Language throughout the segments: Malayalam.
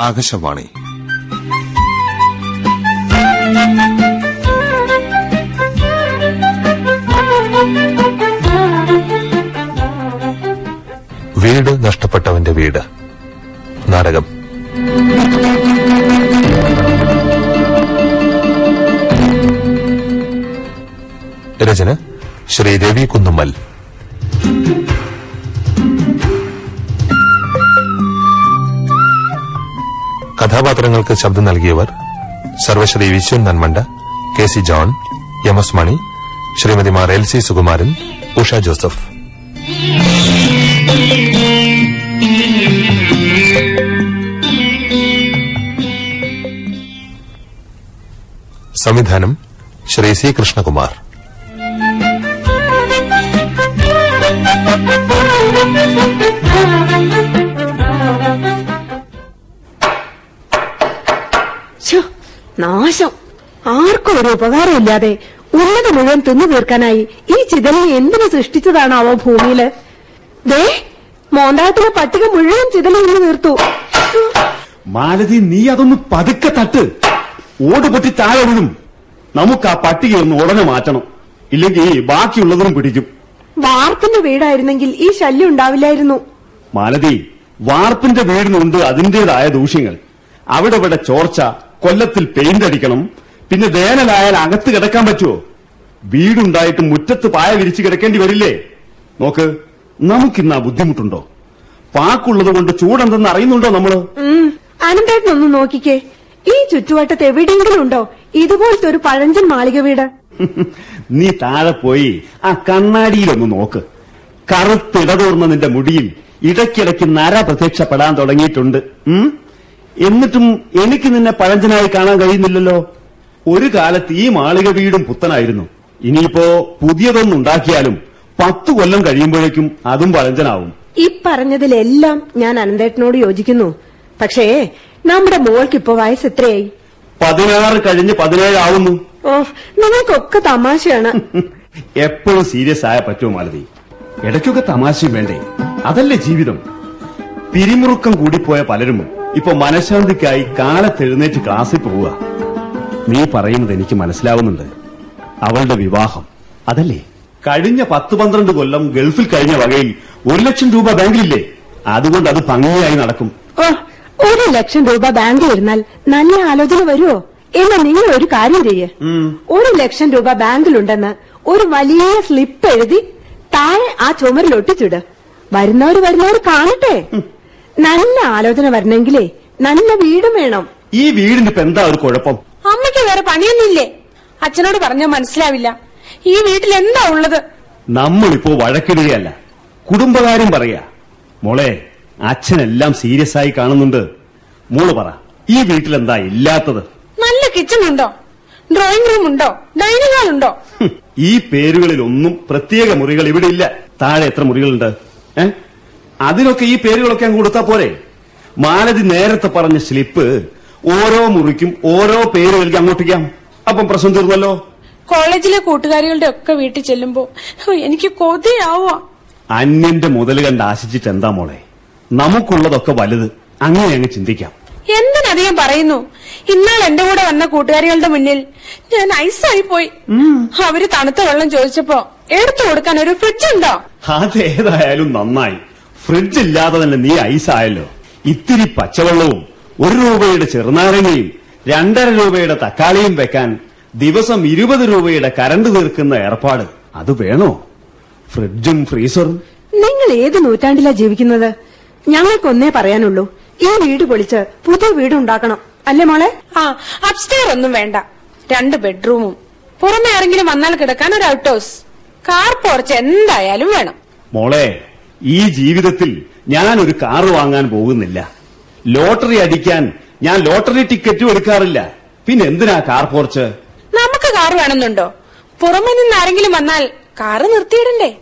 ആകാശവാണി. വീട് നഷ്ടപ്പെട്ടവന്റെ വീട്. നാടകം. രചന ശ്രീ രവി കുന്നുമ്മൽ. കഥാപാത്രങ്ങൾക്ക് ശബ്ദം നൽകിയവർ സർവശ്രീ Viswan Nanmanda K C John M S Mani ശ്രീമതിമാർ L C Sukumaran Usha Joseph. സംവിധാനം ശ്രീ സി കൃഷ്ണകുമാർ. നാശം ആർക്കും ഒരു ഉപകാരമില്ലാതെ ഉള്ളത് മുഴുവൻ തിന്നു തീർക്കാനായി ഈ ചിതലിനെ എന്തിനു സൃഷ്ടിച്ചതാണാവോ ഭൂമിയിൽ? ദേ മോന്താത്തിലെ പട്ടിക മുഴുവൻ ചിതല നിന്ന് തീർത്തു മാലതി നീ അതൊന്ന് പതുക്കെ തട്ട്. ഓട് പൊട്ടി താഴെ വീഴും. നമുക്ക് ആ പട്ടിക ഒന്ന് ഉടനെ മാറ്റണം. ഇല്ലെങ്കിൽ ബാക്കിയുള്ളതും പിടിക്കും. വാർപ്പിന്റെ വീടായിരുന്നെങ്കിൽ ഈ ശല്യം ഉണ്ടാവില്ലായിരുന്നു. മാലതി വാർപ്പിന്റെ വീടിനുണ്ട് അതിന്റേതായ ദൂഷ്യങ്ങൾ. അവിടെ ഇവിടെ ചോർച്ച കൊല്ലത്തിൽ പെയിന്റ് അടിക്കണം. പിന്നെ വേനലായാൽ അകത്ത് കിടക്കാൻ പറ്റുമോ വീടുണ്ടായിട്ട് മുറ്റത്ത് പായ വിരിച്ചു കിടക്കേണ്ടി വരില്ലേ? നോക്ക് നമുക്കിന്ന് ആ ബുദ്ധിമുട്ടുണ്ടോ? പാക്കുള്ളത് കൊണ്ട് ചൂടെന്തെന്ന് അറിയുന്നുണ്ടോ നമ്മൾ? അനന്തേട്ടനൊന്ന് നോക്കിക്കേ. ഈ ചുറ്റുവട്ടത്ത് എവിടെയെങ്കിലും ഉണ്ടോ? ഇതുപോലത്തെ ഒരു പഴഞ്ചൻ മാളിക വീട്. നീ താഴെ പോയി ആ കണ്ണാടിയിലൊന്ന് നോക്ക്. കറുത്തിടതോർന്ന നിന്റെ മുടിയിൽ ഇടയ്ക്കിടയ്ക്ക് നര പ്രത്യക്ഷപ്പെടാൻ തുടങ്ങിയിട്ടുണ്ട്? എന്നിട്ടും എനിക്ക് നിന്നെ പഴഞ്ചനായി കാണാൻ കഴിയുന്നില്ലല്ലോ. ഒരു കാലത്ത് ഈ മാളിക വീടും പുത്തനായിരുന്നു. ഇനിയിപ്പോ പുതിയതൊന്നും ഉണ്ടാക്കിയാലും പത്തു കൊല്ലം കഴിയുമ്പോഴേക്കും അതും പഴഞ്ചനാവും. ഈ പറഞ്ഞതിലെല്ലാം ഞാൻ അനന്തേട്ടനോട് യോജിക്കുന്നു. പക്ഷേ നമ്മുടെ മോൾക്ക് ഇപ്പൊ വയസ്സ് എത്രയായി? പതിനാറ് കഴിഞ്ഞ് പതിനേഴ് ആവുന്നു. ഓ നിങ്ങൾക്കൊക്കെ തമാശയാണ്. എപ്പോഴും സീരിയസ് ആയ പറ്റുമോ മാലതി? ഇടയ്ക്കൊക്കെ തമാശയും വേണ്ടേ? അതല്ലേ ജീവിതം. പിരിമുറുക്കം കൂടിപ്പോയ പലരും ഇപ്പൊ മനഃശാന്തിക്കായി കാലത്തെഴുന്നേറ്റ് ക്ലാസ്സിൽ പോവുക. നീ പറയുന്നത് എനിക്ക് മനസ്സിലാവുന്നുണ്ട്. അവളുടെ വിവാഹം. അതല്ലേ? കഴിഞ്ഞ പത്ത് പന്ത്രണ്ട് കൊല്ലം ഗൾഫിൽ കഴിഞ്ഞ വകയിൽ ഒരു ലക്ഷം രൂപ ബാങ്കിലില്ലേ? അതുകൊണ്ട് അത് ഭംഗിയായി നടക്കും. ഒരു ലക്ഷം രൂപ ബാങ്കിൽ ഇരുന്നാൽ നല്ല ആലോചന വരുമോ എന്നാ നിങ്ങൾ ഒരു കാര്യം ചെയ്യേ. ഒരു ലക്ഷം രൂപ ബാങ്കിലുണ്ടെന്ന് ഒരു വലിയ സ്ലിപ്പ് എഴുതി താഴെ ആ ചുമരിൽ ഒട്ടിച്ചിട്. വരുന്നവര് വരുന്നവര് കാണട്ടെ. നല്ല ആലോചന വരണമെങ്കിലേ നല്ല വീടും വേണം. ഈ വീടിന് ഇപ്പൊ എന്താ ഒരു കുഴപ്പം? അമ്മയ്ക്ക് വേറെ പണിയൊന്നുമില്ലേ? അച്ഛനോട് പറഞ്ഞാൽ മനസ്സിലാവില്ല. ഈ വീട്ടിൽ എന്താ ഉള്ളത്? നമ്മളിപ്പോ വഴക്കിടുകയല്ല. കുടുംബകാര്യം പറയാ. മോളെ അച്ഛനെല്ലാം സീരിയസ് ആയി കാണുന്നുണ്ട്. മോൾ പറ ഈ വീട്ടിൽ എന്താ ഇല്ലാത്തത്? നല്ല കിച്ചൺ ഉണ്ടോ? ഡ്രോയിങ് റൂം ഉണ്ടോ? ഡൈനിങ് ഹാൾ ഉണ്ടോ? ഈ പേരുകളിൽ ഒന്നും പ്രത്യേക മുറികൾ ഇവിടെ ഇല്ല. താഴെ എത്ര മുറികളുണ്ട്? ഏ? അതിനൊക്കെ ഈ പേരുകളൊക്കെ അങ്ങ് കൊടുത്താ പോരെ? മാലതി നേരത്തെ പറഞ്ഞ സ്ലിപ്പ് ഓരോ മുറിക്കും ഓരോ പേര് നൽകി അങ്ങോട്ടിക്കാം അപ്പം പ്രശ്നം തീർന്നല്ലോ. കോളേജിലെ കൂട്ടുകാരികളുടെ ഒക്കെ വീട്ടിൽ ചെല്ലുമ്പോ എനിക്ക് കൊതിയാവുക അന്യന്റെ മുതൽ കണ്ട് ആശിച്ചിട്ട് എന്താ മോളെ? നമുക്കുള്ളതൊക്കെ വലുത്. അങ്ങനെ അങ്ങ് ചിന്തിക്കാം. എന്തിനധികം പറയുന്നു? ഇന്നാൾ എന്റെ കൂടെ വന്ന കൂട്ടുകാരികളുടെ മുന്നിൽ ഞാൻ ഐസായി പോയി. അവർ തണുത്ത വെള്ളം ചോദിച്ചപ്പോ എടുത്തു കൊടുക്കാൻ ഒരു ഫ്രിഡ്ജ് ഉണ്ടോ? അതേതായാലും നന്നായി. ഫ്രിഡ്ജ് ഇല്ലാതെ തന്നെ നീ ഐസായല്ലോ ഇത്തിരി പച്ചവെള്ളവും ഒരു രൂപയുടെ ചെറുനാരങ്ങയും രണ്ടര രൂപയുടെ തക്കാളിയും വെക്കാൻ ദിവസം ഇരുപത് രൂപയുടെ കരണ്ട് തീർക്കുന്ന ഏർപ്പാട് അത് വേണോ? ഫ്രിഡ്ജും ഫ്രീസറും? നിങ്ങൾ ഏത് നൂറ്റാണ്ടിലാ ജീവിക്കുന്നത്? ഞങ്ങൾക്കൊന്നേ പറയാനുള്ളൂ. ഈ വീട് പൊളിച്ച് പുതിയ വീട് ഉണ്ടാക്കണം അല്ലേ മോളെ? ആ അപ്സ്റ്റെയർ ഒന്നും വേണ്ട. രണ്ട് ബെഡ്റൂമും പുറമെ ആരെങ്കിലും വന്നാൽ കിടക്കാൻ ഒരു ഔട്ട് ഹൗസ് കാർ പോർച്ച് എന്തായാലും വേണം. മോളെ ഈ ജീവിതത്തിൽ ഞാൻ ഒരു കാറ് വാങ്ങാൻ പോകുന്നില്ല. ലോട്ടറി അടിക്കാൻ ഞാൻ ലോട്ടറി ടിക്കറ്റും എടുക്കാറില്ല. പിന്നെ എന്തിനാ കാർ പോർച്ച്? നമുക്ക് കാർ വേണമെന്നുണ്ടോ? പുറമെ നിന്ന് ആരെങ്കിലും വന്നാൽ കാറ് നിർത്തിയിടണ്ടേ?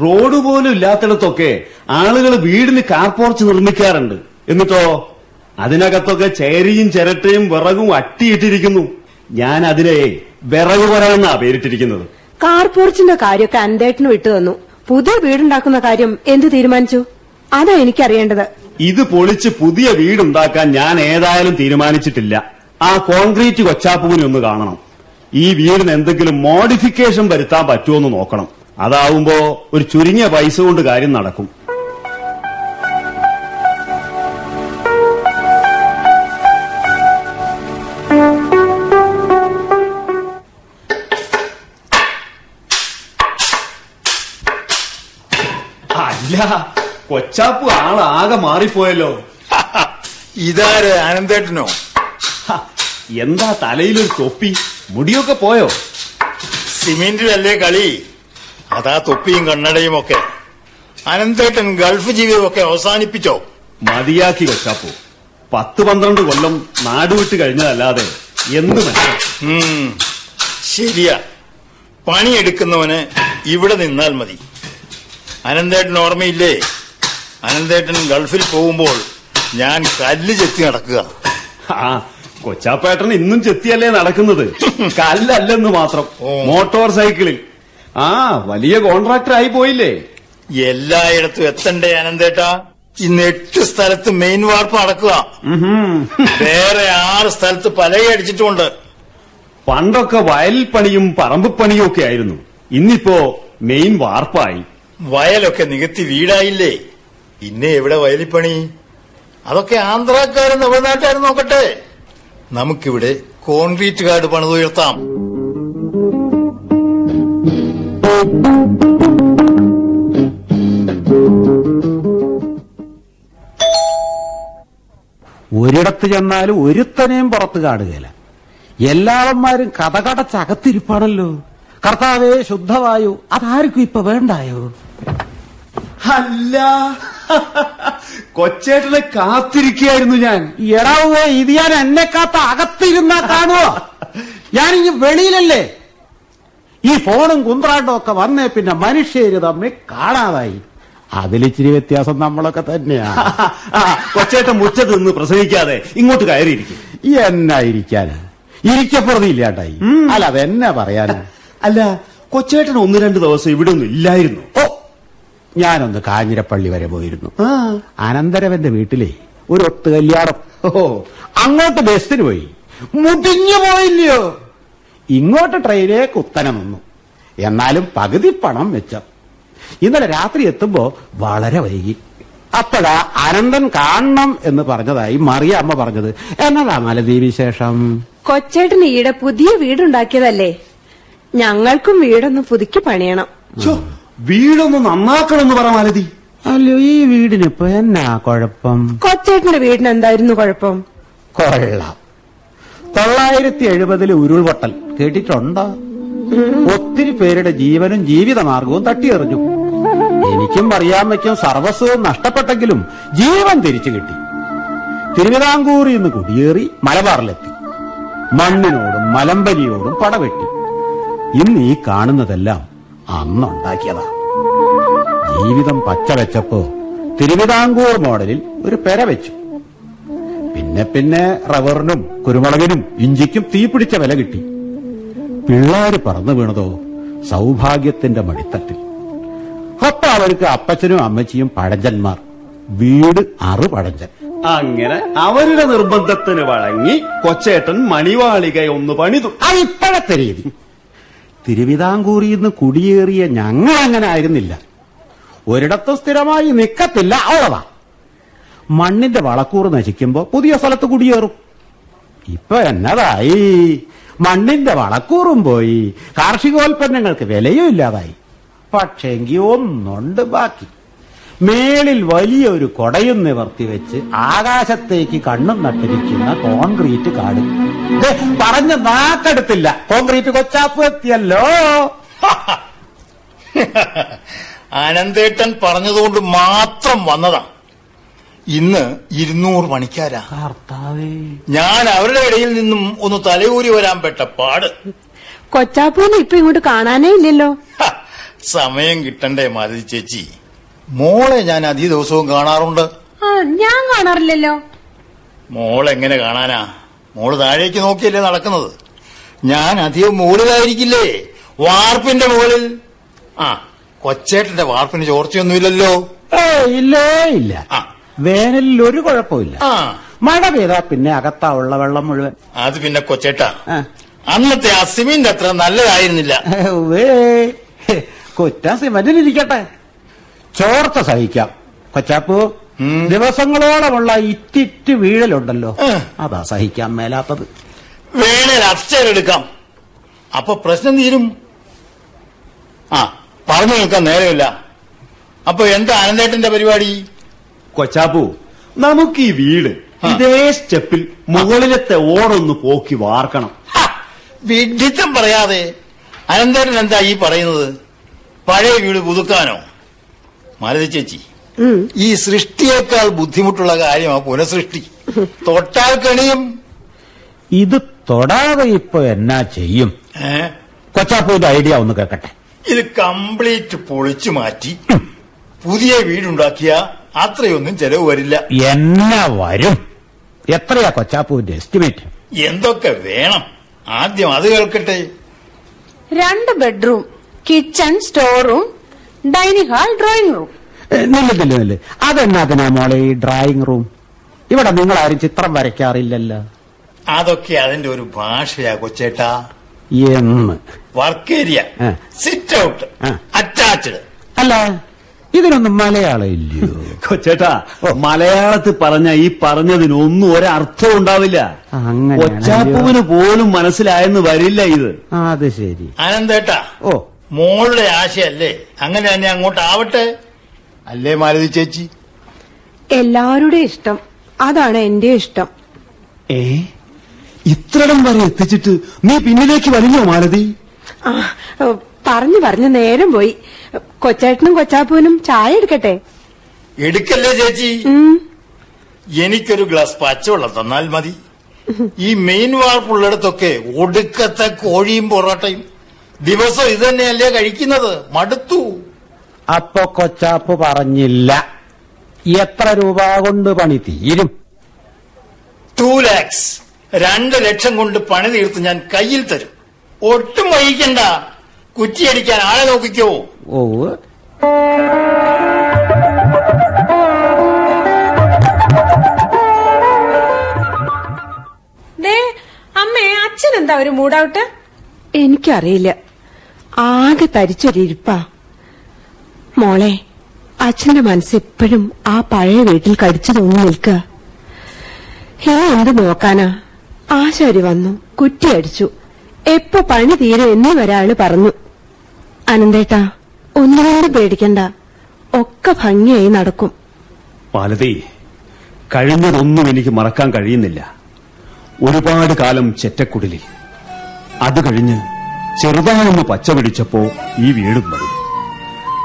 റോഡ് പോലും ഇല്ലാത്തിടത്തൊക്കെ ആളുകൾ വീടിന് കാർ പോർച്ച് നിർമ്മിക്കാറുണ്ട്. എന്നിട്ടോ? അതിനകത്തൊക്കെ ചേരിയും ചിരട്ടയും വിറകും അട്ടിയിട്ടിരിക്കുന്നു. ഞാൻ അതിനെ വിറക് വരാന്നാ പേരിട്ടിരിക്കുന്നത്. കാർ പോർച്ചിന്റെ കാര്യമൊക്കെ അന്തേട്ടന് വിട്ടു തന്നു പുതിയ വീടുണ്ടാക്കുന്ന കാര്യം എന്ത് തീരുമാനിച്ചു? അതാ എനിക്കറിയേണ്ടത്. ഇത് പൊളിച്ച് പുതിയ വീടുണ്ടാക്കാൻ ഞാൻ ഏതായാലും തീരുമാനിച്ചിട്ടില്ല. ആ കോൺക്രീറ്റ് കൊച്ചാപ്പുവിനെ ഒന്ന് കാണണം. ഈ വീടിന് എന്തെങ്കിലും മോഡിഫിക്കേഷൻ വരുത്താൻ പറ്റുമോ എന്ന് നോക്കണം. അതാവുമ്പോ ഒരു ചുരുങ്ങിയ പൈസ കൊണ്ട് കാര്യം നടക്കും. കൊച്ചാപ്പു ആളാകെ മാറിപ്പോയല്ലോ. ഇതാര് അനന്തേട്ടനോ? ഹ, എന്താ തലയിലൊരു തൊപ്പി? മുടിയൊക്കെ പോയോ? സിമെന്റിലല്ലേ കളി? അതാ തൊപ്പിയും കണ്ണടയും ഒക്കെ അനന്തേട്ടൻ ഗൾഫ് ജീവിതമൊക്കെ അവസാനിപ്പിച്ചോ? മതിയാക്കി കൊച്ചാപ്പു. പത്ത് പന്ത്രണ്ട് കൊല്ലം നാടുവിട്ട് കഴിഞ്ഞതല്ലാതെ എന്ത് ഉം, ശരിയാ. പണിയെടുക്കുന്നവന് ഇവിടെ നിന്നാൽ മതി. അനന്തേട്ടൻ ഓർമ്മയില്ലേ? അനന്തേട്ടൻ ഗൾഫിൽ പോകുമ്പോൾ ഞാൻ കല്ല് ചെത്തി നടക്കുക. ആ കൊച്ചാപ്പേട്ടൻ ഇന്നും ചെത്തിയല്ലേ നടക്കുന്നത്? കല്ലല്ലെന്ന് മാത്രം. മോട്ടോർ സൈക്കിളിൽ. ആ വലിയ കോൺട്രാക്ടർ ആയി പോയില്ലേ? എല്ലായിടത്തും എത്തണ്ടേ അനന്തേട്ട? ഇന്ന് എട്ട് സ്ഥലത്ത് മെയിൻ വാർപ്പ് നടക്കുക വേറെ ആറ് സ്ഥലത്ത് പലയടിച്ചിട്ടുണ്ട് പണ്ടൊക്കെ വയൽ പണിയും പറമ്പ് പണിയും ഒക്കെ ആയിരുന്നു. ഇന്നിപ്പോ മെയിൻ വാർപ്പായി. വയലൊക്കെ നികത്തി വീടായില്ലേ? പിന്നെ എവിടെ വയലിപ്പണി? അതൊക്കെ ആന്ധ്രാക്കാരും തമിഴ്നാട്ടുകാരും നോക്കട്ടെ. നമുക്കിവിടെ കോൺക്രീറ്റ് കാർഡ് പണിതുയർത്താം ഒരിടത്ത് ചെന്നാലും ഒരുത്തനെയും പുറത്ത് കാടുകയില്ല. എല്ലാവന്മാരും കഥകടച്ചകത്തിരിപ്പാണല്ലോ കർത്താവേ ശുദ്ധവായു അതാർക്കും ഇപ്പൊ വേണ്ടായോ? അല്ല. കൊച്ചേട്ടനെ കാത്തിരിക്കുകയായിരുന്നു ഞാൻ. എടാവേ ഇത് ഞാൻ എന്നെ കാത്ത അകത്തിരുന്നാ കാണുവോ? ഞാനിങ്ങ് വെളിയിലല്ലേ? ഈ ഫോണും കുന്ത്രാണ്ടും ഒക്കെ വന്നേ പിന്നെ മനുഷ്യര് തമ്മിൽ കാണാതായി. അതിലിച്ചിരി വ്യത്യാസം നമ്മളൊക്കെ തന്നെയാ. കൊച്ചേട്ടൻ മുറ്റത്ത് നിന്ന് പ്രസംഗിക്കാതെ ഇങ്ങോട്ട് കയറിയിരിക്കും. എന്നാ ഇരിക്കാന്? ഇരിക്കപ്പുറതില്ലാണ്ടായി അല്ല അതെന്നാ പറയാനാ? അല്ല കൊച്ചേട്ടൻ ഒന്ന് രണ്ട് ദിവസം ഇവിടെ ഒന്നും ഇല്ലായിരുന്നു. ഓ ഞാനൊന്ന് കാഞ്ഞിരപ്പള്ളി വരെ പോയിരുന്നു. ആ. അനന്തരവന്റെ വീട്ടിലെ ഒരു ഒത്ത് കല്യാണം. ഓ അങ്ങോട്ട് ബസ്സിന് പോയി. മുടിഞ്ഞു പോയില്ലയോ? ഇങ്ങോട്ട് ട്രെയിനേ കുത്തനെ നിന്നു. എന്നാലും പകുതി പണം വെച്ച ഇന്നലെ രാത്രി എത്തുമ്പോ വളരെ വൈകി. അപ്പോഴാ അനന്തൻ കാണണം എന്ന് പറഞ്ഞതായി മറിയ അമ്മ പറഞ്ഞത്. എന്നതാ മലതി വിശേഷം? കൊച്ചേട്ടന് ഈടെ പുതിയ വീടുണ്ടാക്കിയതല്ലേ? ഞങ്ങൾക്കും വീടൊന്ന് പുതുക്കി പണിയണം. വീടൊന്ന് നന്നാക്കണമെന്ന് പറ മാലതി. അല്ലോ ഈ വീടിനിപ്പോ എന്നാ കുഴപ്പം? കൊച്ചേട്ടന്റെ വീടിന് എന്തായിരുന്നു കുഴപ്പം? കൊള്ളാം. തൊള്ളായിരത്തി എഴുപതിലെ ഉരുൾപൊട്ടൽ. കേട്ടിട്ടുണ്ടോ? ഒത്തിരി പേരുടെ ജീവനും ജീവിതമാർഗവും തട്ടിയെറിഞ്ഞു. എനിക്കും അറിയാമയ്ക്കും സർവസ്വവും നഷ്ടപ്പെട്ടെങ്കിലും ജീവൻ തിരിച്ചു കിട്ടി. തിരുവിതാംകൂറിൽ നിന്ന് കുടിയേറി മലബാറിലെത്തി. മണ്ണിനോടും മലമ്പനിയോടും പടവെട്ടി. ഇന്ന് ഈ കാണുന്നതെല്ലാം അന്നുണ്ടാക്കിയതാ. ജീവിതം പച്ചവെച്ചപ്പോ തിരുവിതാംകൂർ മോഡലിൽ ഒരു പെര വെച്ചു. പിന്നെ പിന്നെ റവറിനും കുരുമുളകിനും ഇഞ്ചിക്കും തീപിടിച്ച വില കിട്ടി. പിള്ളേര് പറന്നു വീണതോ സൗഭാഗ്യത്തിന്റെ മടിത്തട്ടിൽ. അപ്പൊ അവർക്ക് അപ്പച്ചനും അമ്മച്ചിയും പഴഞ്ചന്മാർ വീട് അറു പഴഞ്ചൻ അങ്ങനെ അവരുടെ നിർബന്ധത്തിന് വഴങ്ങി കൊച്ചേട്ടൻ മണിവാളിക ഒന്ന് പണിതു അതിപ്പോഴത്തെ രീതി. തിരുവിതാംകൂറിൽ നിന്ന് കുടിയേറിയ ഞങ്ങൾ അങ്ങനെ ആയിരുന്നില്ല. ഒരിടത്തും സ്ഥിരമായി നിൽക്കത്തില്ല അവളതാ മണ്ണിന്റെ വളക്കൂറ് നശിക്കുമ്പോൾ പുതിയ സ്ഥലത്ത് കുടിയേറും. ഇപ്പൊ എന്നതായി? മണ്ണിന്റെ വളക്കൂറും പോയി കാർഷികോൽപ്പന്നങ്ങൾക്ക് വിലയും ഇല്ലാതായി. പക്ഷെങ്കി ഒന്നുണ്ട് ബാക്കി. മേളിൽ വലിയൊരു കൊടയും നിവർത്തി വെച്ച് ആകാശത്തേക്ക് കണ്ണും നട്ടിരിക്കുന്ന കോൺക്രീറ്റ് കാട്. ദേ, പറഞ്ഞ നാക്കെടുത്തില്ല. കോൺക്രീറ്റ് കൊച്ചാപ്പ് എത്തിയല്ലോ അനന്തേട്ടൻ പറഞ്ഞതുകൊണ്ട് മാത്രം വന്നതാ. ഇന്ന് ഇരുന്നൂറ് പണിക്കാരാ കർത്താവേ. ഞാൻ അവരുടെ ഇടയിൽ നിന്നും ഒന്ന് തലയൂരി വരാൻ പെട്ട പാട്. കൊച്ചാപ്പൂന്ന് ഇപ്പൊ ഇങ്ങോട്ട് കാണാനേ ഇല്ലല്ലോ. സമയം കിട്ടണ്ടേ മാരുതി ചേച്ചി? മോളെ ഞാൻ അധിക ദിവസവും കാണാറുണ്ട്. ആ ഞാൻ കാണാറില്ലല്ലോ. മോളെങ്ങനെ കാണാനാ? മോൾ താഴേക്ക് നോക്കിയല്ലേ നടക്കുന്നത്. ഞാൻ അധികം മുകളിലായിരിക്കില്ലേ വാർപ്പിന്റെ മുകളിൽ ആ കൊച്ചേട്ടന്റെ വാർപ്പിന് ചോർച്ചയൊന്നുമില്ലല്ലോ. ഏ ഇല്ലേ ഇല്ല. ആ. വേനലിൽ ഒരു കുഴപ്പമില്ല ആ. മഴ പെയ്താ പിന്നെ അകത്താ ഉള്ള വെള്ളം മുഴുവൻ. അത് പിന്നെ കൊച്ചേട്ടാ. അന്നത്തെ ആ സിമെന്റ് അത്ര നല്ലതായിരുന്നില്ല. കുറ്റം സിമന്റിലിരിക്കട്ടെ. ചോർത്ത സഹിക്കാം. കൊച്ചാപ്പു. ദിവസങ്ങളോളമുള്ള ഇറ്റിറ്റ് വീഴലുണ്ടല്ലോ. അതാ സഹിക്കാൻ മേലാത്തത്. വേണേൽ അക്ഷരെടുക്കാം എടുക്കാം അപ്പൊ പ്രശ്നം തീരും. ആ പറഞ്ഞു നിൽക്കാൻ നേരമില്ല. അപ്പൊ എന്താ അനന്തേട്ടന്റെ പരിപാടി? കൊച്ചാപ്പു നമുക്ക് ഈ വീട് ഇതേ സ്റ്റെപ്പിൽ മുകളിലത്തെ ഓടൊന്ന് പോക്കി വാർക്കണം. വിഡിത്തം പറയാതെ അനന്തേട്ടൻ എന്താ ഈ പറയുന്നത്? പഴയ വീട് പുതുക്കാനോ? മാലതി ചേച്ചി. ഈ സൃഷ്ടിയേക്കാൾ ബുദ്ധിമുട്ടുള്ള കാര്യമാണ് പുനഃസൃഷ്ടി. തൊട്ടാൽ കണിയും. ഇത് തൊടാതെ ഇപ്പൊ എന്നാ ചെയ്യും? കൊച്ചാപ്പൂന്റെ കൊച്ചാപ്പുവിന്റെ ഐഡിയ ഒന്ന് കേക്കട്ടെ ഇത് കംപ്ലീറ്റ് പൊളിച്ചു മാറ്റി. പുതിയ വീടുണ്ടാക്കിയ അത്രയൊന്നും ചെലവ് വരില്ല. എന്നാ വരും? എത്രയാ കൊച്ചാപ്പൂവിന്റെ എസ്റ്റിമേറ്റ്? എന്തൊക്കെ വേണം? ആദ്യം അത് കേൾക്കട്ടെ. രണ്ട് bedroom kitchen store room dining hall drawing room. നില്ല നില്ല നില്ല. അതെന്നാത്തിനാ മോളെ ഈ ഡ്രോയിങ് റൂം? ഇവിടെ നിങ്ങൾ ആരും ചിത്രം വരയ്ക്കാറില്ലല്ലോ. അതൊക്കെ അതിന്റെ ഒരു ഭാഷയാ കൊച്ചേട്ടാ. എന്ന്. Work area sit out. Attached അല്ല ഇതിനൊന്നും മലയാളം ഇല്ലയോ? കൊച്ചേട്ടാ മലയാളത്തിൽ പറഞ്ഞ ഈ പറഞ്ഞതിനൊന്നും ഒരർത്ഥം ഉണ്ടാവില്ല. കൊച്ചാപ്പുവിന് പോലും മനസ്സിലായെന്ന് വരില്ല ഇത്. ആ, അത് ശരി. അനന്തേട്ടാ ഓ. മോളുടെ ആശയല്ലേ? അങ്ങനെ തന്നെ അങ്ങോട്ട് ആവട്ടെ അല്ലേ മാലതി ചേച്ചി? എല്ലാവരുടെയും ഇഷ്ടം. അതാണ് എന്റെ ഇഷ്ടം. ഏ? ഇത്രടം വരെ എത്തിച്ചിട്ട് നീ പിന്നിലേക്ക് വലിഞ്ഞോ മാലതി ആ പറഞ്ഞു പറഞ്ഞു നേരം പോയി. കൊച്ചേട്ടനും കൊച്ചാപ്പൂനും ചായ എടുക്കട്ടെ? എടുക്കല്ലേ ചേച്ചി? എനിക്കൊരു ഗ്ലാസ് പച്ചവെള്ളം തന്നാൽ മതി. ഈ മെയിൻ വാർപ്പുള്ളിടത്തൊക്കെ ഒടുക്കത്തെ കോഴിയും പൊറോട്ടയും. ദിവസം ഇത് തന്നെയല്ലേ കഴിക്കുന്നത്? മടുത്തു. അപ്പൊ കൊച്ചാപ്പ് പറഞ്ഞില്ല. എത്ര രൂപ കൊണ്ട് പണി തീരും? ടു ലാക്സ് രണ്ട് ലക്ഷം കൊണ്ട് പണി തീർത്ത് ഞാൻ കയ്യിൽ തരും. ഒട്ടും വൈകിക്കണ്ട. കുറ്റിയടിക്കാൻ ആളെ നോക്കിക്കോ. ഓ. അമ്മേ അച്ഛൻ എന്താ ഒരു മൂഡൌട്ട്? എനിക്കറിയില്ല. ആകെ തരിച്ചൊരിപ്പാ മോളെ അച്ഛന്റെ മനസ്സെപ്പോഴും ആ പഴയ വീട്ടിൽ കടിച്ചു തോന്നി നിൽക്കുക. ഇനി എന്ത് നോക്കാനാ? ആശാരി വന്നു കുറ്റിയടിച്ചു എപ്പോ പണി തീരെ എന്നെ ഒരാൾ പറഞ്ഞു. അനന്തേട്ടാ ഒന്നുകൊണ്ട് പേടിക്കണ്ട. ഒക്കെ ഭംഗിയായി നടക്കും. മാലതി കഴിഞ്ഞതൊന്നും എനിക്ക് മറക്കാൻ കഴിയുന്നില്ല. ഒരുപാട് കാലം ചെറ്റക്കുടിലിൽ. അത് കഴിഞ്ഞ് ചെറുതായൊന്ന് പച്ച പിടിച്ചപ്പോ ഈ വീടും മതി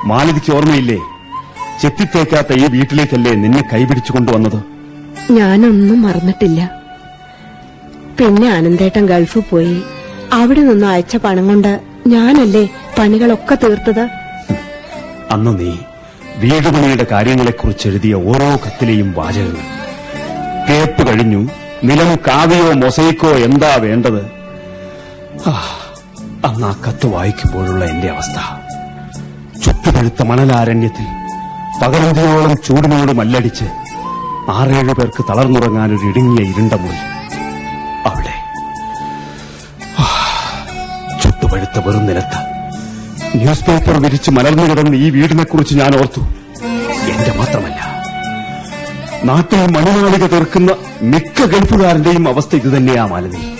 മാലതിക്ക് ഓർമ്മയില്ലേ? ചെത്തിത്തേക്കാത്ത ഈ വീട്ടിലേക്കല്ലേ നിന്നെ കൈപിടിച്ചു കൊണ്ടുവന്നത്? ഞാനൊന്നും മറന്നിട്ടില്ല. പിന്നെ ആനന്ദേട്ടൻ ഗൾഫിൽ പോയി അവിടെ നിന്ന് അയച്ച പണം കൊണ്ട് ഞാനല്ലേ പണികളൊക്കെ തീർത്തത്? അന്ന് നീ വീടുപണിയുടെ കാര്യങ്ങളെക്കുറിച്ച് എഴുതിയ ഓരോ കത്തിലെയും വാചകങ്ങൾ. തേപ്പ് കഴിഞ്ഞു നിലം കാവിയോ മൊസൈക്കോ എന്താ വേണ്ടത്? ആ, അന്ന് ആ കത്ത് വായിക്കുമ്പോഴുള്ള എന്റെ അവസ്ഥ. ചുട്ടുപഴുത്ത മണലാരണ്യത്തിൽ പകലന്തിയോളം ചൂടിനോട് മല്ലടിച്ച് ആറേഴു പേർക്ക് തളർന്നുറങ്ങാൻ ഒരു ഇടുങ്ങിയ ഇരുണ്ട മുറി. അവിടെ. ചുട്ടുപഴുത്ത വെറും നിലത്ത്. ന്യൂസ് പേപ്പർ വിരിച്ച് മലർന്നു കിടന്ന് ഈ വീടിനെ കുറിച്ച് ഞാൻ ഓർത്തു. എന്റെ മാത്രമല്ല. നാട്ടിൽ മണിമാളിക തീർക്കുന്ന മിക്ക ഗൾഫുകാരന്റെയും അവസ്ഥ ഇത് തന്നെയാ മാലതി.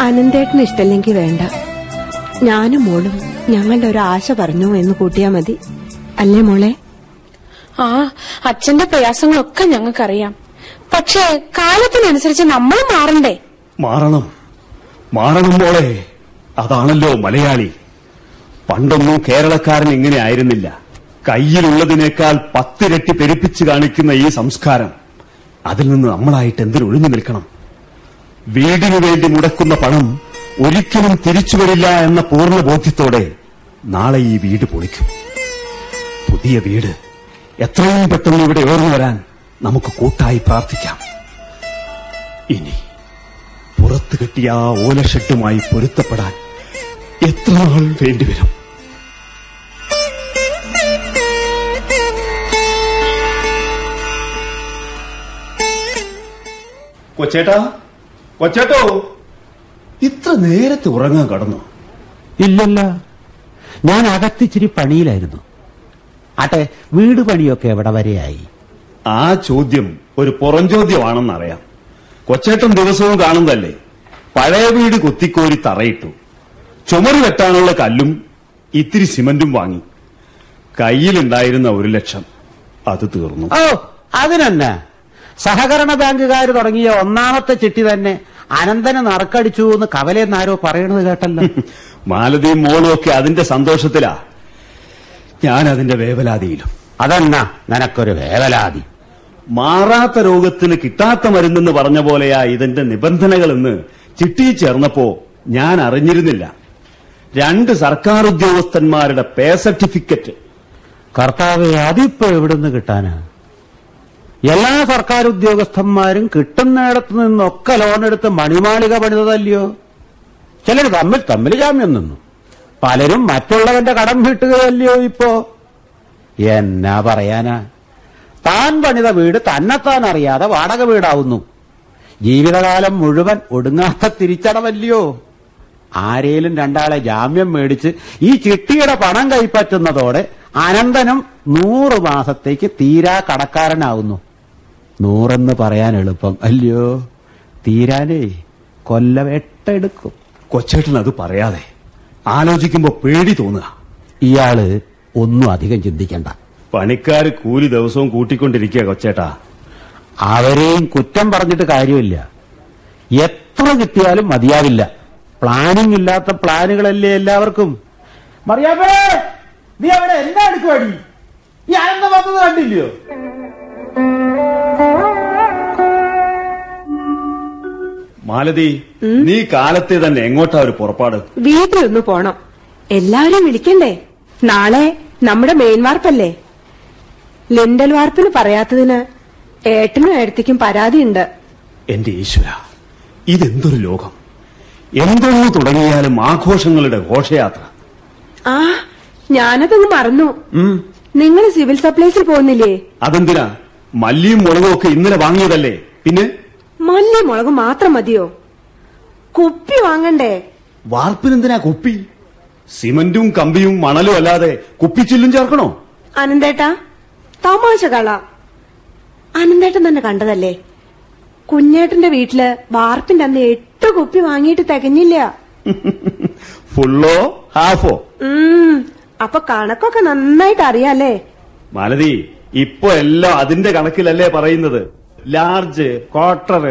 അനന്തേട്ടന് ഇഷ്ടല്ലെങ്കിൽ വേണ്ട. ഞാനും മോളും ഞങ്ങളുടെ ഒരു ആശ പറഞ്ഞു എന്ന് കൂട്ടിയാ മതി. അല്ലേ മോളെ? ആ അച്ഛന്റെ പ്രയാസങ്ങളൊക്കെ ഞങ്ങൾക്കറിയാം. പക്ഷേ കാലത്തിനനുസരിച്ച് നമ്മൾ മാറണ്ടേ? മാറണം. മാറണം മോളെ. അതാണല്ലോ മലയാളി. പണ്ടൊന്നും കേരളക്കാരൻ ഇങ്ങനെ ആയിരുന്നില്ല. കയ്യിലുള്ളതിനേക്കാൾ പത്തിരട്ടി പെരുപ്പിച്ച് കാണിക്കുന്ന ഈ സംസ്കാരം. അതിൽ നിന്ന് നമ്മളായിട്ട് എന്തിനൊഴിഞ്ഞു നിൽക്കണം? വീടിനു വേണ്ടി മുടക്കുന്ന പണം ഒരിക്കലും തിരിച്ചു വരില്ല എന്ന പൂർണ ബോധ്യത്തോടെ നാളെ ഈ വീട് പൊളിക്കും. പുതിയ വീട് എത്രയും പെട്ടെന്ന് ഇവിടെ ഉയർന്നു വരാൻ നമുക്ക് കൂട്ടായി പ്രാർത്ഥിക്കാം. ഇനി പുറത്തു കിട്ടിയ ആ ഓലഷെട്ടുമായി പൊരുത്തപ്പെടാൻ എത്ര നാൾ വേണ്ടിവരും കൊച്ചേട്ടാ? കൊച്ചേട്ടോ? ഇത്ര നേരത്തെ ഉറങ്ങാൻ കടന്നു. ഇല്ലല്ല. ഞാൻ അകത്തിച്ചിരി പണിയിലായിരുന്നു. ആട്ടെ വീട് പണിയൊക്കെ എവിടെ വരെയായി? ആ ചോദ്യം ഒരു പുറം ചോദ്യമാണെന്നറിയാം. കൊച്ചേട്ടൻ ദിവസവും കാണുന്നതല്ലേ? പഴയ വീട് കുത്തിക്കോരി തറയിട്ടു. ചുമര് വെട്ടാനുള്ള കല്ലും ഇത്തിരി സിമന്റും വാങ്ങി. കയ്യിലുണ്ടായിരുന്ന ഒരു ലക്ഷം. അത് തീർന്നു. ഓ അതിനെന്നെ? സഹകരണ ബാങ്കുകാർ തുടങ്ങിയ ഒന്നാമത്തെ ചിട്ടി തന്നെ അനന്തന് നറുക്കടിച്ചു എന്ന് കവലെന്നാരോ പറയണത് കേട്ടല്ലോ. മാലതിയും മോളും ഒക്കെ അതിന്റെ സന്തോഷത്തിലാ. ഞാൻ അതിന്റെ വേവലാതിയിലും. അതെന്നാ നിനക്കൊരു വേവലാതി. മാറാത്ത രോഗത്തിന് കിട്ടാത്ത മരുന്നെന്ന് പറഞ്ഞ പോലെയാ ഇതിന്റെ നിബന്ധനകളെന്ന് ചിട്ടി ചേർന്നപ്പോ ഞാൻ അറിഞ്ഞിരുന്നില്ല. രണ്ട് സർക്കാർ ഉദ്യോഗസ്ഥന്മാരുടെ പേ സർട്ടിഫിക്കറ്റ്. കർത്താവ് അതിപ്പോ എവിടുന്ന് കിട്ടാനാ? എല്ലാ സർക്കാർ ഉദ്യോഗസ്ഥന്മാരും കിട്ടുന്നിടത്ത് നിന്നൊക്കെ ലോൺ എടുത്ത് മണിമാളിക പണിതതല്ലയോ? ചിലർ തമ്മിൽ തമ്മിൽ ജാമ്യം നിന്നു. പലരും മറ്റുള്ളവന്റെ കടം വീട്ടുകയല്ലയോ ഇപ്പോ? എന്നാ പറയാനാ? താൻ പണിത വീട് തന്നെത്താൻ അറിയാതെ വാടക വീടാവുന്നു. ജീവിതകാലം മുഴുവൻ ഒടുങ്ങാത്ത തിരിച്ചടവല്ലയോ? ആരേലും രണ്ടാളെ ജാമ്യം മേടിച്ച് ഈ ചിട്ടിയുടെ പണം കൈപ്പറ്റുന്നതോടെ അനന്തനും നൂറ് മാസത്തേക്ക് തീരാ കടക്കാരനാവുന്നു. നൂറെന്ന് പറയാൻ എളുപ്പം. അല്ലയോ തീരാനേ. കൊല്ലം എട്ടെടുക്കും. കൊച്ചേട്ടൻ അത് പറയാതെ ആലോചിക്കുമ്പോ പേടി തോന്നുക. ഇയാൾ ഒന്നും അധികം ചിന്തിക്കണ്ട. പണിക്കാര് കൂലി ദിവസവും കൂട്ടിക്കൊണ്ടിരിക്കുക കൊച്ചേട്ടാ. അവരെയും കുറ്റം പറഞ്ഞിട്ട് കാര്യമില്ല. എത്ര കിട്ടിയാലും മതിയാവില്ല. പ്ലാനിങ് ഇല്ലാത്ത പ്ലാനുകളല്ലേ എല്ലാവർക്കും. മറിയാമേ നീ അവിടെ എന്നാ എടുക്കുവാടി? നീ അനന്ത വന്നത് കണ്ടില്ലയോ? മാലതി നീ കാലത്തെ തന്നെ എങ്ങോട്ടാ ഒരു പുറപ്പാട്? വീട്ടിലൊന്ന് പോണം. എല്ലാവരും വിളിക്കണ്ടേ? നാളെ നമ്മുടെ മെയിൻ വാർപ്പല്ലേ? ലിൻഡൽ വാർപ്പിന് പറയാത്തതിന് ഏട്ടനും ഏടത്തിക്കും പരാതിയുണ്ട്. എന്റെ ഈശ്വര ഇതെന്തൊരു ലോകം? എന്തൊന്നു തുടങ്ങിയാലും ആഘോഷങ്ങളുടെ ഘോഷയാത്ര. ആ ഞാനതങ്ങ് മറന്നു. നിങ്ങൾ സിവിൽ സപ്ലൈസിൽ പോകുന്നില്ലേ? അതെന്തിനാ? മല്ലിയും മുളകും ഒക്കെ ഇന്നലെ വാങ്ങിയതല്ലേ? പിന്നെ? മല്ലി മുളക് മാത്രം മതിയോ? കുപ്പി വാങ്ങണ്ടേ? വാർപ്പിനെന്തിനാ കുപ്പി? സിമന്റും കമ്പിയും മണലും അല്ലാതെ കുപ്പിച്ചില്ലും ചേർക്കണോ? അനന്തേട്ടാ തമാശ കള അനന്തേട്ടൻ തന്നെ കണ്ടതല്ലേ? കുഞ്ഞേട്ടന്റെ വീട്ടിൽ വാർപ്പിന്റെ അന്ന് എട്ട് കുപ്പി വാങ്ങിയിട്ട് തികഞ്ഞില്ല. ഫുള്ളോ ഹാഫോ അപ്പൊ കണക്കൊക്കെ നന്നായിട്ട് അറിയാലേ മാലതി ഇപ്പൊ എല്ലാം അതിന്റെ കണക്കിലല്ലേ പറയുന്നത്? ലാർജ് ക്വാർട്ടർ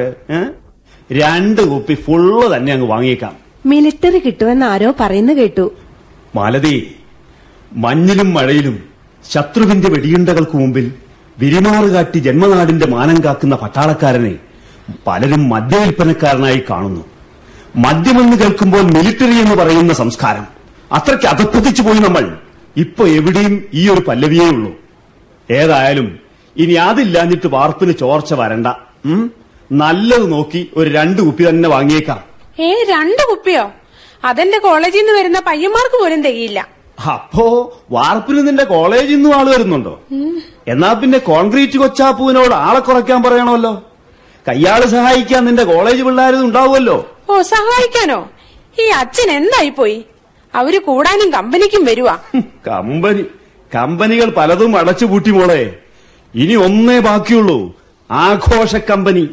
രണ്ട് കുപ്പി ഫുള്ള് തന്നെ അങ്ങ് വാങ്ങിക്കാം മിലിറ്ററി കിട്ടുമെന്ന് ആരോ പറയുന്നു കേട്ടു. മാലതി മഞ്ഞിലും മഴയിലും ശത്രുവിന്റെ വെടിയുണ്ടകൾക്ക് മുമ്പിൽ വിരിമാറുകാട്ടി ജന്മനാടിന്റെ മാനം കാക്കുന്ന പട്ടാളക്കാരനെ പലരും മദ്യവിൽപ്പനക്കാരനായി കാണുന്നു. മദ്യമെന്ന് കേൾക്കുമ്പോൾ മിലിറ്ററി എന്ന് പറയുന്ന സംസ്കാരം അത്രയ്ക്ക് അധപ്പതിച്ചു പോയി നമ്മൾ. ഇപ്പൊ എവിടെയും ഈ ഒരു പല്ലവിയേ ഉള്ളൂ. ഏതായാലും ഇനി അതില്ലാഞ്ഞിട്ട് വാർപ്പിന് ചോർച്ച വരണ്ട. ഉം? നല്ലത് നോക്കി ഒരു രണ്ട് കുപ്പി തന്നെ വാങ്ങിയേക്കാം. ഏ രണ്ട് കുപ്പിയോ? അതെന്റെ കോളേജിൽ നിന്ന് വരുന്ന പയ്യന്മാർക്ക് പോലും തികയില്ല. അപ്പോ വാർപ്പിന് നിന്റെ കോളേജിൽ നിന്നും ആൾ വരുന്നുണ്ടോ? എന്നാ പിന്നെ കോൺക്രീറ്റ് കൊച്ചാപ്പുവിനോട് ആളെ കുറയ്ക്കാൻ പറയണമല്ലോ. കയ്യാൾ സഹായിക്കാൻ നിന്റെ കോളേജ് പിള്ളേരും ഉണ്ടാവുമല്ലോ. ഓ സഹായിക്കാനോ? ഈ അച്ഛൻ എന്തായി പോയി അവർ കൂടാനും കമ്പനിക്കും വരുവാ. കമ്പനി. കമ്പനികൾ പലതും അടച്ചുപൂട്ടി മോളെ. ഇനി ഒന്നേ ബാക്കിയുള്ളൂ. ആഘോഷ കമ്പനി.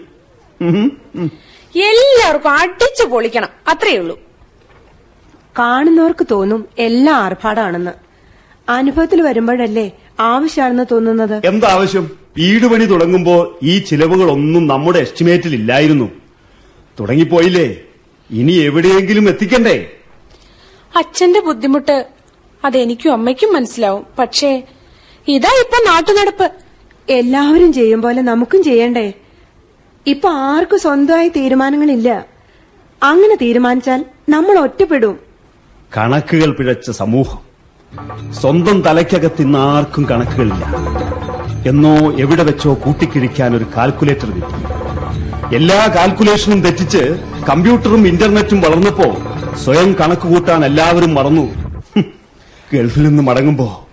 എല്ലാവർക്കും അടിച്ചു പൊളിക്കണം. അത്രേ ഉള്ളൂ. കാണുന്നവർക്ക് തോന്നും എല്ലാം ആർഭാടാണെന്ന്. അനുഭവത്തിൽ വരുമ്പോഴല്ലേ ആവശ്യമാണെന്ന് തോന്നുന്നത്? എന്താവശ്യം? വീട് പണി തുടങ്ങുമ്പോ ഈ ചിലവുകളൊന്നും നമ്മുടെ എസ്റ്റിമേറ്റിൽ ഇല്ലായിരുന്നു. തുടങ്ങിപ്പോയില്ലേ? ഇനി എവിടെയെങ്കിലും എത്തിക്കണ്ടേ? അച്ഛന്റെ ബുദ്ധിമുട്ട് അതെനിക്കും അമ്മയ്ക്കും മനസ്സിലാവും. പക്ഷേ ഇതാ ഇപ്പൊ നാട്ടുനടപ്പ്. എല്ലാവരും ചെയ്യും പോലെ നമുക്കും ചെയ്യണ്ടേ? ഇപ്പൊ ആർക്കും സ്വന്തമായി തീരുമാനങ്ങളില്ല. അങ്ങനെ തീരുമാനിച്ചാൽ നമ്മൾ ഒറ്റപ്പെടും. കണക്കുകൾ പിഴച്ച സമൂഹം. സ്വന്തം തലയ്ക്കകത്ത് ഇന്ന് ആർക്കും കണക്കുകളില്ല. എന്നോ എവിടെ വെച്ചോ കൂട്ടിക്കിഴിക്കാൻ ഒരു കാൽക്കുലേറ്റർ കിട്ടി. എല്ലാ കാൽക്കുലേഷനും തെറ്റിച്ച് കമ്പ്യൂട്ടറും ഇന്റർനെറ്റും വളർന്നപ്പോ സ്വയം കണക്ക് കൂട്ടാൻ എല്ലാവരും മറന്നു. ഗൾഫിൽ നിന്ന് മടങ്ങുമ്പോ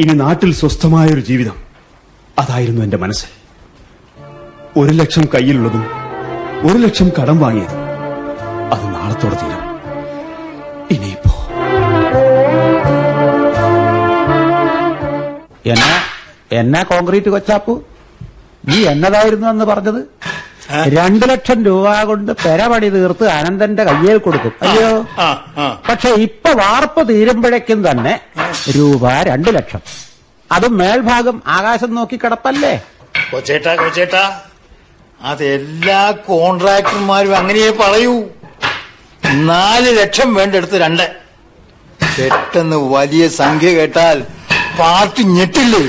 ഇനി നാട്ടിൽ സ്വസ്ഥമായൊരു ജീവിതം. അതായിരുന്നു എന്റെ മനസ്സ് ഒരു ലക്ഷം കയ്യിലുള്ളതും ഒരു ലക്ഷം കടം വാങ്ങിയതും അത് നാളത്തോടെ തീരും. ഇനിയിപ്പോ. എന്നാ എന്നാ കോൺക്രീറ്റ് കൊച്ചാപ്പു. നീ എന്നതായിരുന്നു എന്ന് പറഞ്ഞത്? രണ്ടു ലക്ഷം രൂപ കൊണ്ട് പെരപണി തീർത്ത് അനന്തന്റെ കയ്യിൽ കൊടുക്കും. ആ. പക്ഷെ ഇപ്പൊ വാർപ്പ് തീരുമ്പോഴേക്കും തന്നെ രൂപ രണ്ടു ലക്ഷം. അതും മേൽഭാഗം ആകാശം നോക്കി കിടപ്പല്ലേ കൊച്ചേട്ടാ. കൊച്ചേട്ടാ അതെല്ലാ കോൺട്രാക്ടർമാരും അങ്ങനെയേ പറയൂ. നാല് ലക്ഷം വേണ്ടെടുത്ത് രണ്ട്. പെട്ടെന്ന് വലിയ സംഖ്യ കേട്ടാൽ പാർട്ടി ഞെട്ടില്ലേ?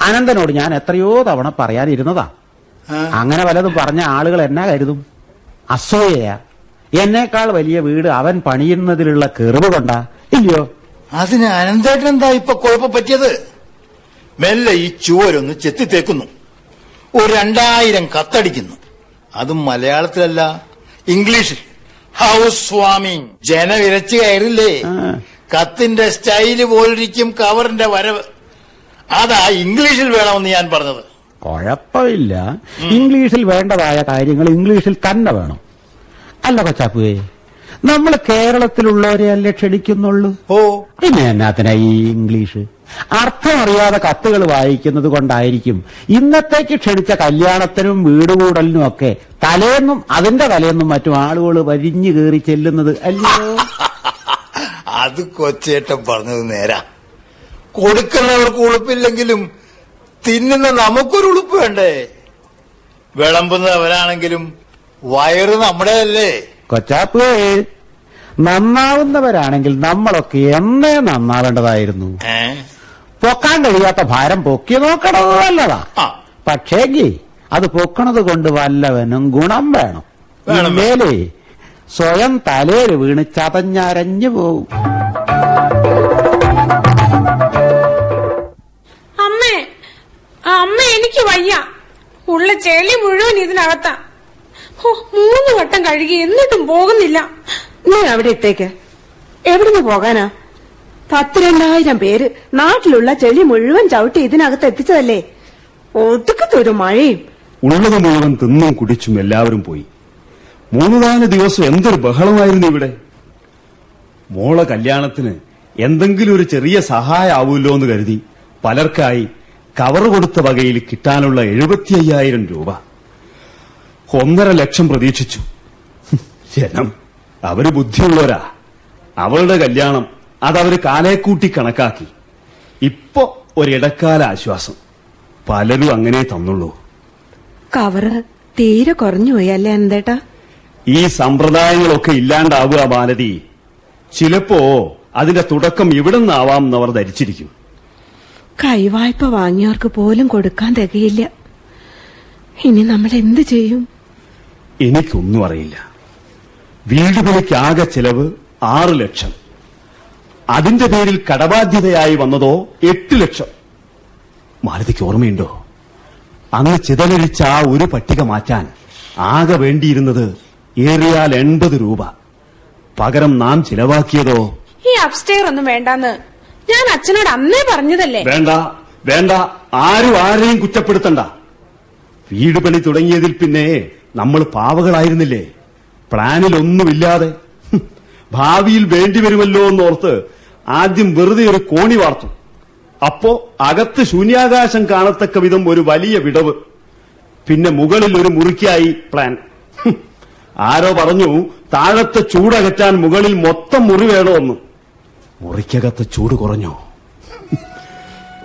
അനന്തനോട് ഞാൻ എത്രയോ തവണ പറയാനിരുന്നതാ. അങ്ങനെ വല്ലതും പറഞ്ഞ ആളുകൾ എന്നാ കരുതും? അസൂയയാ. എന്നേക്കാൾ വലിയ വീട് അവൻ പണിയുന്നതിലുള്ള കെറിവ് കൊണ്ടാ? ഇല്ലയോ? അതിന് അനന്തേട്ടൻ എന്താ ഇപ്പൊ കുഴപ്പം പറ്റിയത്? മെല്ലെ ഈ ചുവരൊന്ന് ചെത്തിത്തേക്കുന്നു. ഒരു രണ്ടായിരം കത്തടിക്കുന്നു. അതും മലയാളത്തിലല്ല ഇംഗ്ലീഷിൽ. ഹൗസ് വാമിങ് ജനവിരച്ച് കയറില്ലേ? കത്തിന്റെ സ്റ്റൈൽ പോലിരിക്കും കവറിന്റെ വരവ്. അതാ ഇംഗ്ലീഷിൽ വേണമെന്ന് ഞാൻ പറഞ്ഞത്. കുഴപ്പമില്ല. ഇംഗ്ലീഷിൽ വേണ്ടതായ കാര്യങ്ങൾ ഇംഗ്ലീഷിൽ തന്നെ വേണം. അല്ല കൊച്ചാപ്പുവേ നമ്മൾ കേരളത്തിലുള്ളവരെ അല്ലേ ക്ഷണിക്കുന്നുള്ളൂ? ഓ. പിന്നെ എന്നാത്തിനാ ഈ ഇംഗ്ലീഷ്? അർത്ഥം അറിയാതെ കത്തുകൾ വായിക്കുന്നത് കൊണ്ടായിരിക്കും ഇന്നത്തേക്ക് ക്ഷണിച്ച കല്യാണത്തിനും വീടുകൂടലിനും ഒക്കെ തലേന്നും അതിന്റെ തലേന്നും മറ്റും ആളുകൾ വരിഞ്ഞു കയറി ചെല്ലുന്നത് അല്ലയോ അത് കൊച്ചേട്ടൻ പറഞ്ഞത് നേരാ. കൊടുക്കുന്നവർക്ക് ഉളുപ്പില്ലെങ്കിലും തിന്നുന്ന നമുക്കൊരു ഉളുപ്പ് വേണ്ടേ? വിളമ്പുന്നവരാണെങ്കിലും വയറ് നമ്മുടെയല്ലേ കൊച്ചാപ്പ് നന്നാവുന്നവരാണെങ്കിൽ നമ്മളൊക്കെ എന്നേ നന്നാവേണ്ടതായിരുന്നു. പൊക്കാൻ കഴിയാത്ത ഭാരം പൊക്കി നോക്കണത് നല്ലതാ. പക്ഷേങ്കി അത് പൊക്കണത് കൊണ്ട് വല്ലവനും ഗുണം വേണം. മേലേ സ്വയം തലേര് വീണ് ചതഞ്ഞരഞ്ഞു പോവും. അമ്മേ അമ്മ എനിക്ക് വയ്യ. ഉള്ള ചെളി മുഴുവൻ ഇതിനകത്താ. മൂന്ന് വട്ടം കഴുകി എന്നിട്ടും പോകുന്നില്ല. നീ അവിടെ ഇട്ടേക്ക്. എവിടുന്ന് പോകാനാ? പത്തിരണ്ടായിരം പേര് നാട്ടിലുള്ള ചെളി മുഴുവൻ ചവിട്ടി ഇതിനകത്ത് എത്തിച്ചതല്ലേ? ഒതുക്കത്തൊരു മഴയും. ഉള്ളത് മുഴുവൻ തിന്നും കുടിച്ചും എല്ലാവരും പോയി. മൂന്ന് നാല് ദിവസം എന്തൊരു ബഹളമായിരുന്നു ഇവിടെ. മോളെ കല്യാണത്തിന് എന്തെങ്കിലും ഒരു ചെറിയ സഹായം ആവൂല്ലോ എന്ന് കരുതി പലർക്കായി കവർ കൊടുത്ത വകയിൽ കിട്ടാനുള്ള എഴുപത്തി അയ്യായിരം രൂപ. ഒന്നര ലക്ഷം പ്രതീക്ഷിച്ചു. ജനം അവർ ബുദ്ധിയുള്ളവരാ. അവളുടെ കല്യാണം അതവര് കാലേക്കൂട്ടി കണക്കാക്കി. ഇപ്പൊ ഒരിടക്കാല ആശ്വാസം. പലരും അങ്ങനെ തന്നുള്ളൂ. കവറ് തീരെ കുറഞ്ഞു പോയി അല്ലേ എന്തേട്ടാ ഈ സമ്പ്രദായങ്ങളൊക്കെ ഇല്ലാണ്ടാവുക ബാലതി ചിലപ്പോ അതിന്റെ തുടക്കം ഇവിടെ നിന്നാവാം എന്നവർ ധരിച്ചിരിക്കും. കൈവായ്പ വാങ്ങിയവർക്ക് പോലും കൊടുക്കാൻ തികയില്ല. ഇനി നമ്മൾ എന്ത് ചെയ്യും? എനിക്കൊന്നും അറിയില്ല. വീട് പണിക്ക് ആകെ ചെലവ് ആറ് ലക്ഷം. അതിന്റെ പേരിൽ കടബാധ്യതയായി വന്നതോ എട്ട് ലക്ഷം. മാലതിക്ക് ഓർമ്മയുണ്ടോ? അന്ന് ചിതലരിച്ച ആ ഒരു പട്ടിക മാറ്റാൻ ആകെ വേണ്ടിയിരുന്നത് ഏറിയാൽ എൺപത് രൂപ. പകരം നാം ചിലവാക്കിയതോ? ഈ അപ്സ്റ്റെയർ ഒന്നും വേണ്ടെന്ന്. ഞാൻ അച്ഛനോട് അന്നേ പറഞ്ഞതല്ലേ? വേണ്ട വേണ്ട. ആരും ആരെയും കുറ്റപ്പെടുത്തണ്ട. വീട് പണി തുടങ്ങിയതിൽ പിന്നെ നമ്മൾ പാവകളായിരുന്നില്ലേ? ഹും, ഭാവിയിൽ വേണ്ടിവരുമല്ലോ എന്നോർത്ത് ആദ്യം വെറുതെ ഒരു കോണി വാർത്തു. അപ്പോ അകത്ത് ശൂന്യാകാശം കാണത്തക്ക വിധം ഒരു വലിയ വിടവ്. പിന്നെ മുകളിൽ ഒരു മുറിക്കായി പ്ലാൻ. ആരോ പറഞ്ഞു താഴത്തെ ചൂടകറ്റാൻ മുകളിൽ മൊത്തം മുറി വേണമെന്ന് മുറിക്കകത്ത് ചൂട് കുറഞ്ഞോ?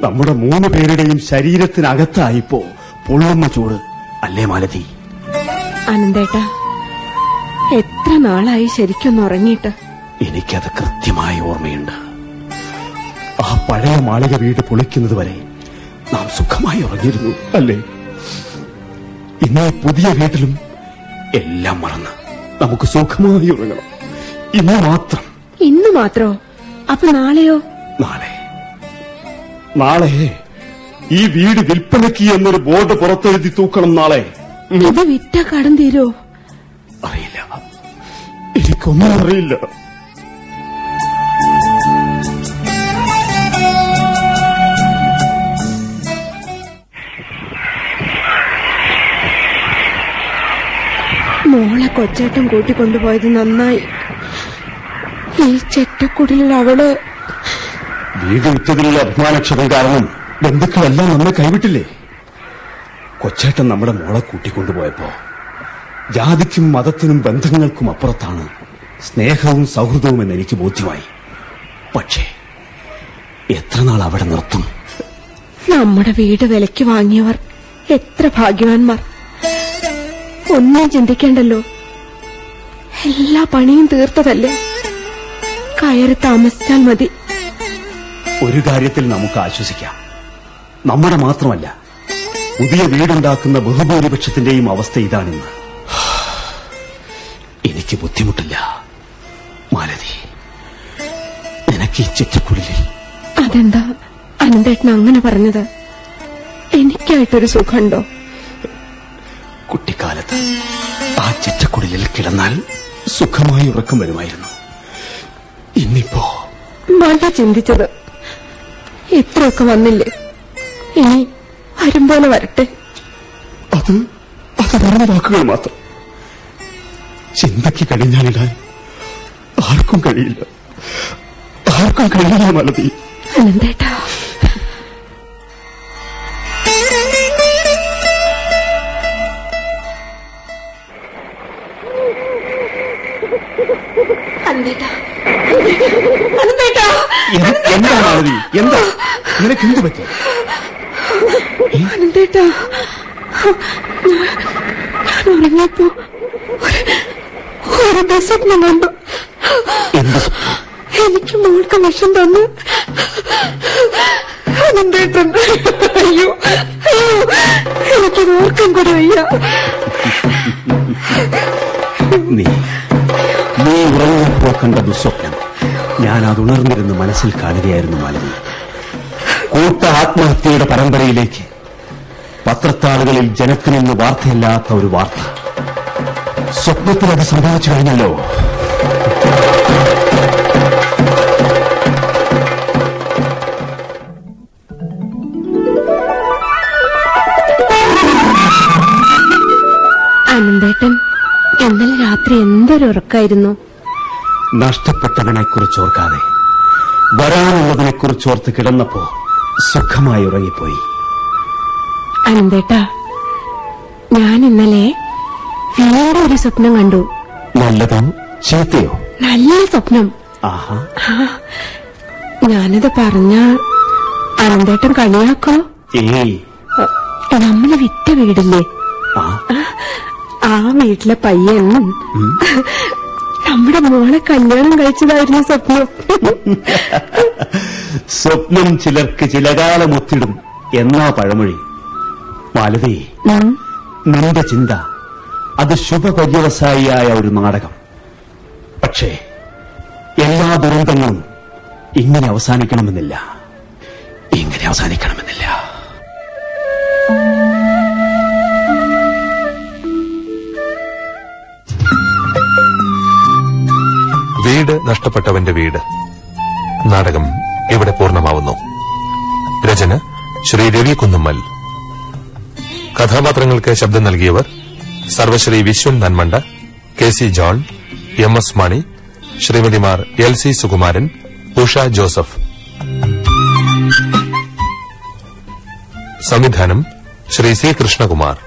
നമ്മുടെ മൂന്ന് പേരുടെയും ശരീരത്തിനകത്തായിപ്പോ പൊള്ളുന്ന ചൂട്. അല്ലേ മാലതി? അനന്തേട്ടാ എത്ര നാളായി ശരിക്കൊന്ന് ഉറങ്ങിയിട്ട്? എനിക്കത് കൃത്യമായി ഓർമ്മയുണ്ട്. ആ പഴയ മാളിക വീട് പൊളിക്കുന്നത് വരെ നാം സുഖമായി ഉറങ്ങിയിരുന്നു അല്ലേ? ഇന്ന് പുതിയ വീട്ടിലും എല്ലാം മറന്ന് നമുക്ക് സുഖമായി ഉറങ്ങണം. ഇന്ന് മാത്രം. ഇന്ന് മാത്രോ? അപ്പൊ നാളെയോ? നാളെ. നാളെ ഈ വീട് വിൽപ്പനയ്ക്ക് എന്നൊരു ബോർഡ് പുറത്തെഴുതി തൂക്കണം നാളെ. ഇത് വിറ്റ കടം തീരോ? അറിയില്ല. എനിക്കൊന്നും അറിയില്ല. മോൾ കൊച്ചേട്ടൻ കൂട്ടിക്കൊണ്ടുപോയത് നന്നായി. ഈ ചെറ്റക്കുടിലിൽ അവൾ വീട് വിറ്റതിലുള്ള അഭിമാനക്ഷതം കാരണം ബന്ധുക്കളെല്ലാം നമ്മെ കൈവിട്ടില്ലേ? കൊച്ചേട്ടൻ നമ്മുടെ മോളെ കൂട്ടിക്കൊണ്ടുപോയപ്പോ ജാതിക്കും മതത്തിനും ബന്ധങ്ങൾക്കും അപ്പുറത്താണ് സ്നേഹവും സൗഹൃദവും എന്ന് എനിക്ക് ബോധ്യമായി. പക്ഷേ എത്ര നാൾ അവിടെ നിർത്തും? നമ്മുടെ വീട് വിലയ്ക്ക് വാങ്ങിയവർ എത്ര ഭാഗ്യവാന്മാർ. ഒന്നും ചിന്തിക്കേണ്ടല്ലോ. എല്ലാ പണിയും തീർത്തതല്ലേ? കയറി താമസിച്ചാൽ മതി. ഒരു കാര്യത്തിൽ നമുക്ക് ആശ്വസിക്കാം. നമ്മുടെ മാത്രമല്ല പുതിയ വീടുണ്ടാക്കുന്ന ബഹുഭൂരിപക്ഷത്തിന്റെയും അവസ്ഥ ഇതാണെന്ന്. എനിക്ക് ബുദ്ധിമുട്ടില്ല മാലതി. നിനക്ക് ഈ ചെറ്റക്കുള്ളിൽ അതെന്താ അനന്തേട്ടൻ അങ്ങനെ പറഞ്ഞത്? എനിക്കായിട്ടൊരു സുഖമുണ്ടോ? കുട്ടിക്കാലത്ത് ആ ചെറ്റക്കുടലിൽ കിടന്നാൽ സുഖമായി ഉറക്കം വരുമായിരുന്നു. ഇന്നിപ്പോ മഴ ചിന്തിച്ചത്. ഇത്രയൊക്കെ വന്നില്ലേ? ഇനി വരും പോലെ വരട്ടെ. അത് അത് പറഞ്ഞ വാക്കുകൾ മാത്രം. ചിന്തയ്ക്ക് കഴിഞ്ഞാലിടാൻ ആർക്കും കഴിയില്ല. ആർക്കും കഴിയില്ല മലതി. അനന്തേട്ട. ഞാൻ അത് ഉണർന്നിരുന്ന് മനസ്സിൽ കാണുകയായിരുന്നു മാലിനി. കൂട്ട ആത്മഹത്യയുടെ പരമ്പരയിലേക്ക് പത്രത്താളുകളിൽ ജനത്തിൽ നിന്ന് വാർത്തയില്ലാത്ത ഒരു വാർത്ത. സ്വപ്നത്തിൽ അത് സംഭവിച്ചു കഴിഞ്ഞല്ലോ. അനന്തേട്ടൻ ഇന്നലെ രാത്രി എന്തൊരു ഉറക്കായിരുന്നു? നഷ്ടപ്പെട്ടവനെ കുറിച്ച് ഓർക്കാതെ. വരാനുള്ളതിനെ കുറിച്ച് ഓർത്ത് കിടന്നപ്പോ സുഖമായി ഉറങ്ങിപ്പോയി. അനന്തേട്ടാ ഞാൻ ഇന്നലെ വീണ്ടും ഒരു സ്വപ്നം കണ്ടു. നല്ലതോ ചീത്തയോ? നല്ല സ്വപ്നം. ആഹാ. ഞാനത് പറഞ്ഞ അനന്തേട്ടൻ കളിയാക്കോ? ഏയ് നമ്മൾ വിറ്റ വീടില്ലേ? ആ. വീട്ടിലെ പയ്യൻ. നമ്മുടെ മോളെ കല്യാണം കഴിച്ചതായിരുന്നു സ്വപ്നം. സ്വപ്നം ചിലർക്ക് ചില കാലം ഒത്തിടും എന്നാ പഴമൊഴി. മാലതി. നിന്റെ ചിന്ത അത് ശുഭപര്യവസായിയായ ഒരു നാടകം. പക്ഷേ എല്ലാ ദുരന്തങ്ങളും ഇങ്ങനെ അവസാനിക്കണമെന്നില്ല. ഇങ്ങനെ അവസാനിക്കണമെന്നില്ല. വീട് നഷ്ടപ്പെട്ടവന്റെ വീട്. നാടകം ഇവിടെ പൂർണമാവുന്നു. രചന ശ്രീ രവി കുന്നുമ്മൽ. കഥാപാത്രങ്ങൾക്ക് ശബ്ദം നൽകിയവർ സർവശ്രീ Viswan Nanmanda K C John M S Mani ശ്രീമതിമാർ L C Sukumaran Usha Joseph. സംവിധാനം ശ്രീ സി കൃഷ്ണകുമാർ.